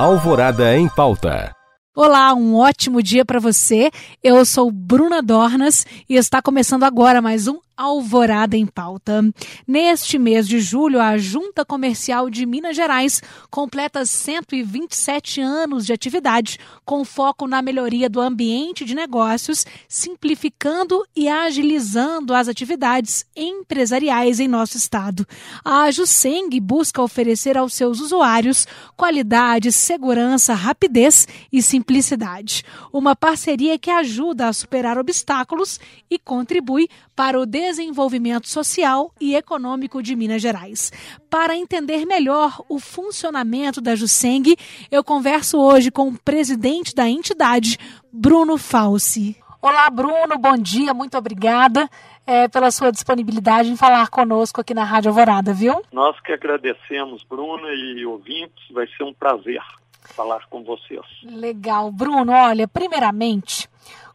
Alvorada em Pauta. Olá, um ótimo dia para você. Eu sou Bruna Dornas e está começando agora mais um Alvorada em Pauta. Neste mês de julho, a Junta Comercial de Minas Gerais completa 127 anos de atividade, com foco na melhoria do ambiente de negócios, simplificando e agilizando as atividades empresariais em nosso estado. A Juseng busca oferecer aos seus usuários qualidade, segurança, rapidez e simplicidade. Uma parceria que ajuda a superar obstáculos e contribui para o desenvolvimento social e econômico de Minas Gerais. Para entender melhor o funcionamento da Juseng, eu converso hoje com o presidente da entidade, Bruno Falsi. Olá, Bruno, bom dia, muito obrigada é, pela sua disponibilidade em falar conosco aqui na Rádio Alvorada, viu? Nós que agradecemos, Bruno e ouvintes, vai ser um prazer falar com vocês. Legal, Bruno, olha, primeiramente,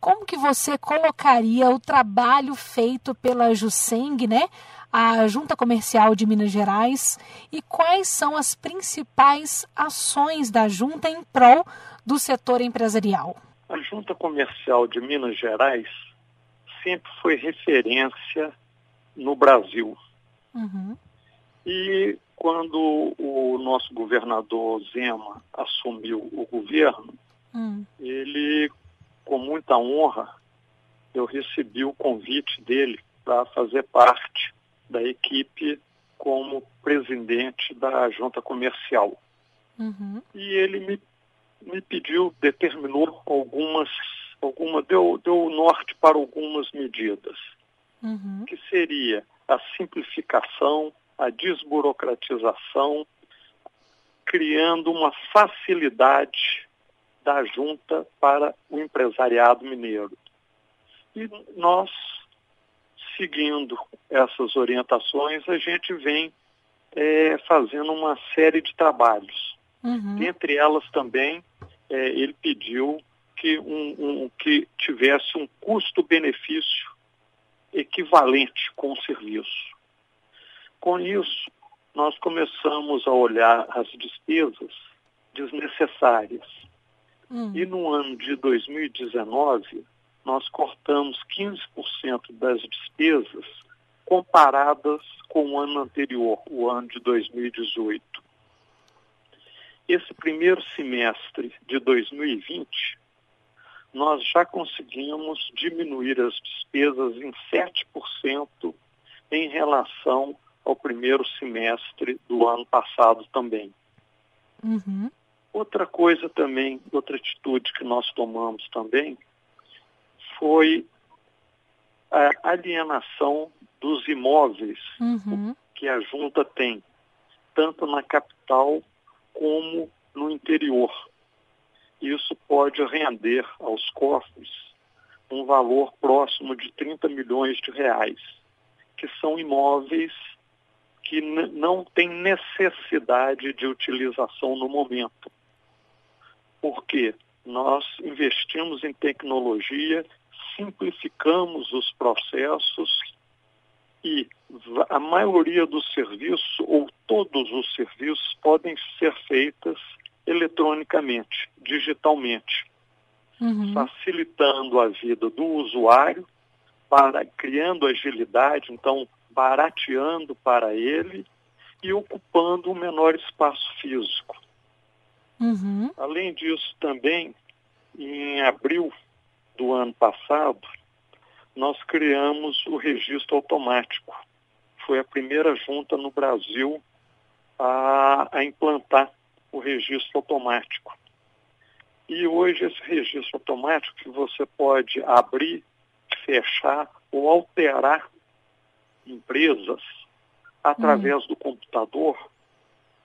como que você colocaria o trabalho feito pela Juseng, né? A Junta Comercial de Minas Gerais e quais são as principais ações da junta em prol do setor empresarial? A Junta Comercial de Minas Gerais sempre foi referência no Brasil. Uhum. E quando o nosso governador Zema assumiu o governo, uhum. ele com muita honra, eu recebi o convite dele para fazer parte da equipe como presidente da junta comercial. Uhum. E ele me, me pediu, determinou algumas, alguma, deu, deu norte para algumas medidas, uhum. que seria a simplificação, a desburocratização, criando uma facilidade da junta para o empresariado mineiro. E nós, seguindo essas orientações, a gente vem é, fazendo uma série de trabalhos. Uhum. Entre elas também, é, ele pediu que, um, um, que tivesse um custo-benefício equivalente com o serviço. Com isso, nós começamos a olhar as despesas desnecessárias Hum. E no ano de 2019, nós cortamos 15% das despesas comparadas com o ano anterior, o ano de 2018. Esse primeiro semestre de 2020, nós já conseguimos diminuir as despesas em 7% em relação ao primeiro semestre do ano passado também. Uhum. Outra coisa também, outra atitude que nós tomamos também foi a alienação dos imóveis uhum. que a junta tem, tanto na capital como no interior. Isso pode render aos cofres um valor próximo de 30 milhões de reais, que são imóveis que não têm necessidade de utilização no momento porque nós investimos em tecnologia, simplificamos os processos e a maioria dos serviços, ou todos os serviços, podem ser feitos eletronicamente, digitalmente, uhum. facilitando a vida do usuário, para criando agilidade, então barateando para ele e ocupando um menor espaço físico. Uhum. Além disso, também, em abril do ano passado, nós criamos o registro automático. Foi a primeira junta no Brasil a, a implantar o registro automático. E hoje esse registro automático que você pode abrir, fechar ou alterar empresas através uhum. do computador,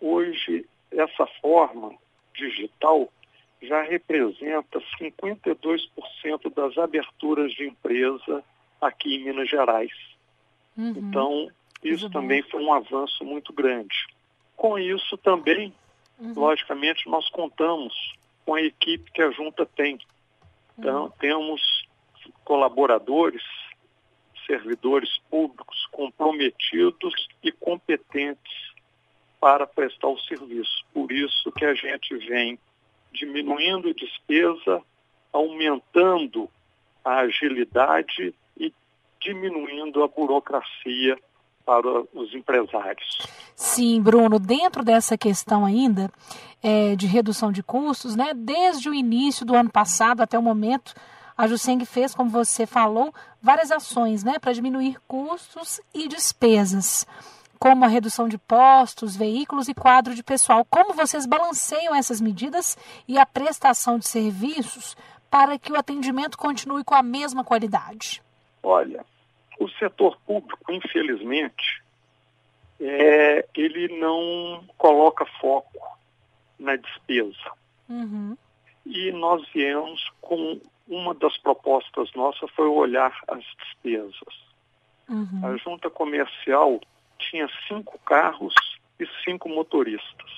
hoje essa forma digital já representa 52% das aberturas de empresa aqui em Minas Gerais. Uhum. Então, isso muito também foi um avanço muito grande. Com isso também, uhum. logicamente, nós contamos com a equipe que a junta tem. Então, uhum. temos colaboradores, servidores públicos comprometidos e competentes para prestar o serviço. Por isso que a gente vem diminuindo a despesa, aumentando a agilidade e diminuindo a burocracia para os empresários. Sim, Bruno, dentro dessa questão ainda é, de redução de custos, né, desde o início do ano passado até o momento, a Juseng fez, como você falou, várias ações né, para diminuir custos e despesas, como a redução de postos, veículos e quadro de pessoal. Como vocês balanceiam essas medidas e a prestação de serviços para que o atendimento continue com a mesma qualidade? Olha, o setor público, infelizmente, é, ele não coloca foco na despesa. Uhum. E nós viemos com uma das propostas nossas foi olhar as despesas. Uhum. A junta comercial tinha cinco carros e cinco motoristas.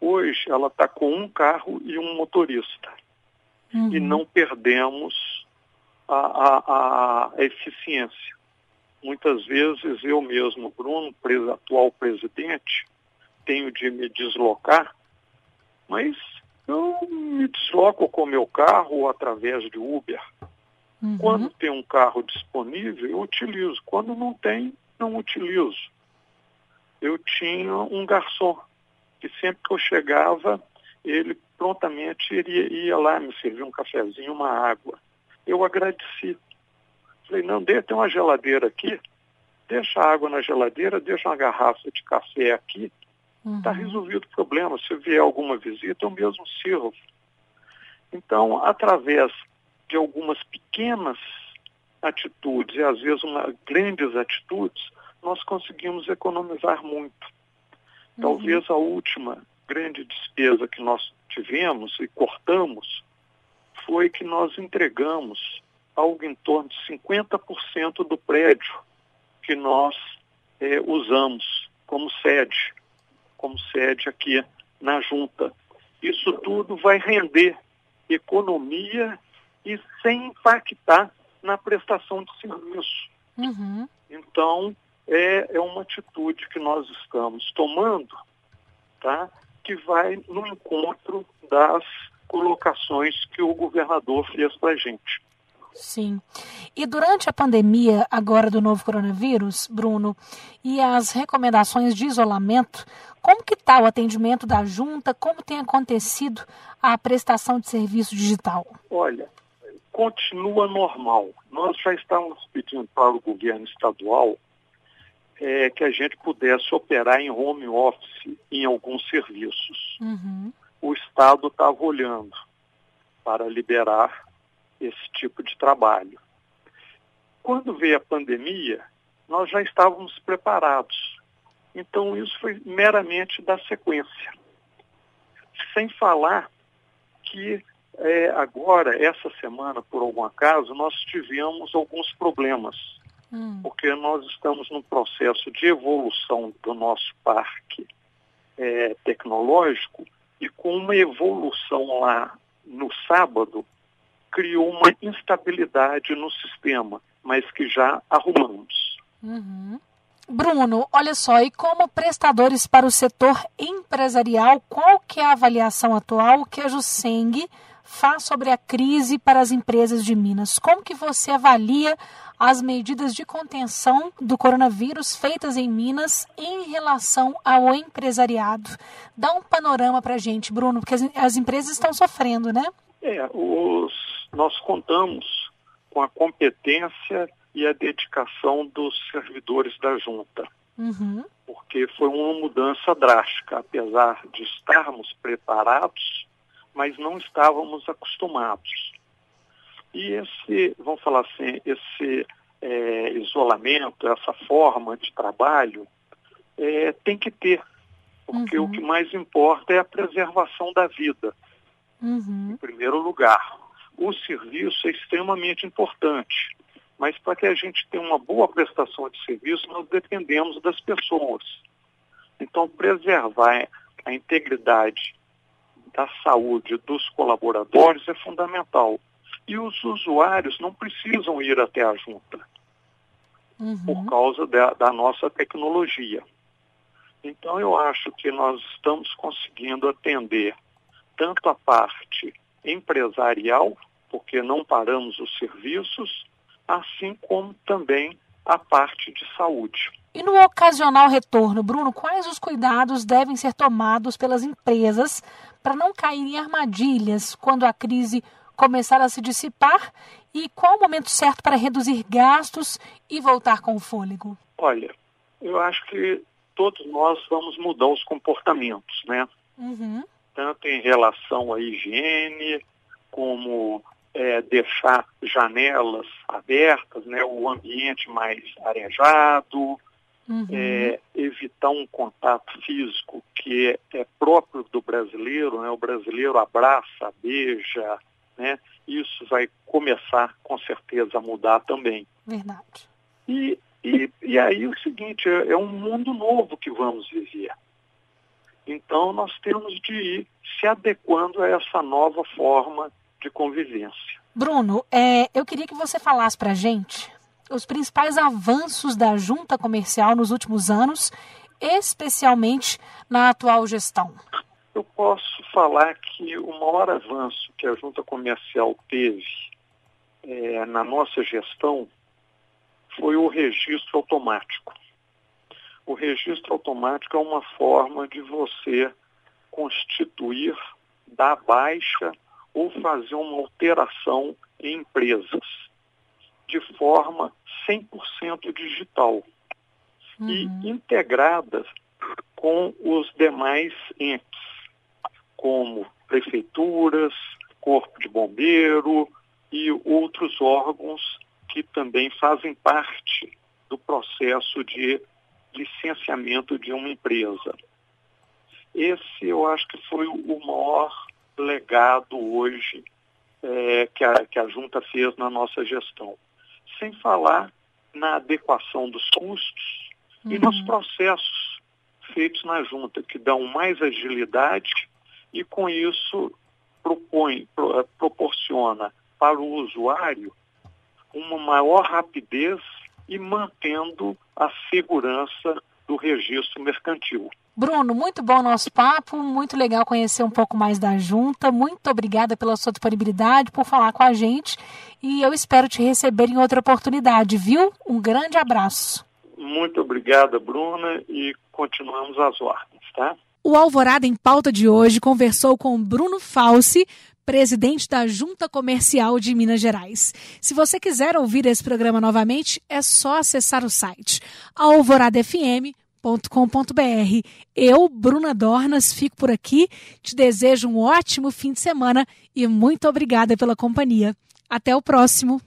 Hoje ela está com um carro e um motorista. Uhum. E não perdemos a, a, a eficiência. Muitas vezes eu mesmo, Bruno, atual presidente, tenho de me deslocar, mas eu me desloco com o meu carro ou através de Uber. Uhum. Quando tem um carro disponível, eu utilizo. Quando não tem, não utilizo. Eu tinha um garçom que sempre que eu chegava, ele prontamente iria, ia lá me servir um cafezinho, uma água. Eu agradeci. Falei, não, tem uma geladeira aqui, deixa a água na geladeira, deixa uma garrafa de café aqui, Está uhum. resolvido o problema. Se vier alguma visita, eu mesmo sirvo. Então, através de algumas pequenas atitudes e às vezes uma, grandes atitudes, nós conseguimos economizar muito. Uhum. Talvez a última grande despesa que nós tivemos e cortamos foi que nós entregamos algo em torno de 50% do prédio que nós eh, usamos como sede como sede aqui na junta. Isso tudo vai render economia e sem impactar na prestação de serviço. Uhum. Então, é, é uma atitude que nós estamos tomando, tá? que vai no encontro das colocações que o governador fez para a gente. Sim. E durante a pandemia agora do novo coronavírus, Bruno, e as recomendações de isolamento, como que está o atendimento da junta? Como tem acontecido a prestação de serviço digital? Olha, continua normal. Nós já estávamos pedindo para o governo estadual é, que a gente pudesse operar em home office em alguns serviços. Uhum. O Estado estava olhando para liberar esse tipo de trabalho. Quando veio a pandemia, nós já estávamos preparados. Então, isso foi meramente da sequência. Sem falar que é, agora, essa semana, por algum acaso, nós tivemos alguns problemas. Hum. Porque nós estamos num processo de evolução do nosso parque é, tecnológico e com uma evolução lá no sábado criou uma instabilidade no sistema, mas que já arrumamos. Uhum. Bruno, olha só, e como prestadores para o setor empresarial, qual que é a avaliação atual que a Juseng faz sobre a crise para as empresas de Minas? Como que você avalia as medidas de contenção do coronavírus feitas em Minas em relação ao empresariado? Dá um panorama para a gente, Bruno, porque as, as empresas estão sofrendo, né? É, os nós contamos com a competência e a dedicação dos servidores da junta. Uhum. Porque foi uma mudança drástica, apesar de estarmos preparados, mas não estávamos acostumados. E esse, vamos falar assim, esse é, isolamento, essa forma de trabalho, é, tem que ter, porque uhum. o que mais importa é a preservação da vida, uhum. em primeiro lugar o serviço é extremamente importante. Mas para que a gente tenha uma boa prestação de serviço, nós dependemos das pessoas. Então, preservar a integridade da saúde dos colaboradores é fundamental. E os usuários não precisam ir até a junta uhum. por causa da, da nossa tecnologia. Então, eu acho que nós estamos conseguindo atender tanto a parte empresarial, porque não paramos os serviços, assim como também a parte de saúde. E no ocasional retorno, Bruno, quais os cuidados devem ser tomados pelas empresas para não cair em armadilhas quando a crise começar a se dissipar? E qual o momento certo para reduzir gastos e voltar com o fôlego? Olha, eu acho que todos nós vamos mudar os comportamentos, né? Uhum. Tanto em relação à higiene, como é, deixar janelas abertas, né, o ambiente mais arejado, uhum. é, evitar um contato físico que é, é, próprio do brasileiro, né, o brasileiro abraça, beija, né, isso vai começar com certeza a mudar também. Verdade. E, e, e aí o seguinte, é, é um mundo novo que vamos viver. Então nós temos de ir se adequando a essa nova forma de convivência. Bruno, é, eu queria que você falasse para a gente os principais avanços da junta comercial nos últimos anos, especialmente na atual gestão. Eu posso falar que o maior avanço que a junta comercial teve é, na nossa gestão foi o registro automático. O registro automático é uma forma de você constituir, dar baixa ou fazer uma alteração em empresas de forma 100% digital uhum. e integradas com os demais entes, como prefeituras, corpo de bombeiro e outros órgãos que também fazem parte do processo de licenciamento de uma empresa. Esse eu acho que foi o maior legado hoje é, que, a, que a junta fez na nossa gestão. Sem falar na adequação dos custos uhum. e nos uhum. processos feitos na junta, que dão mais agilidade e com isso propõe, pro, proporciona para o usuário uma maior rapidez e mantendo a segurança do registro mercantil. Bruno, muito bom o nosso papo, muito legal conhecer um pouco mais da junta. Muito obrigada pela sua disponibilidade, por falar com a gente e eu espero te receber em outra oportunidade, viu? Um grande abraço. Muito obrigada, Bruna, e continuamos as ordens, tá? O Alvorada em Pauta de hoje conversou com Bruno Falsi, presidente da Junta Comercial de Minas Gerais. Se você quiser ouvir esse programa novamente, é só acessar o site alvoradafm.com www.cultura.com.br. Eu, Bruna Dornas, fico por aqui. Te desejo um ótimo fim de semana e muito obrigada pela companhia. Até o próximo.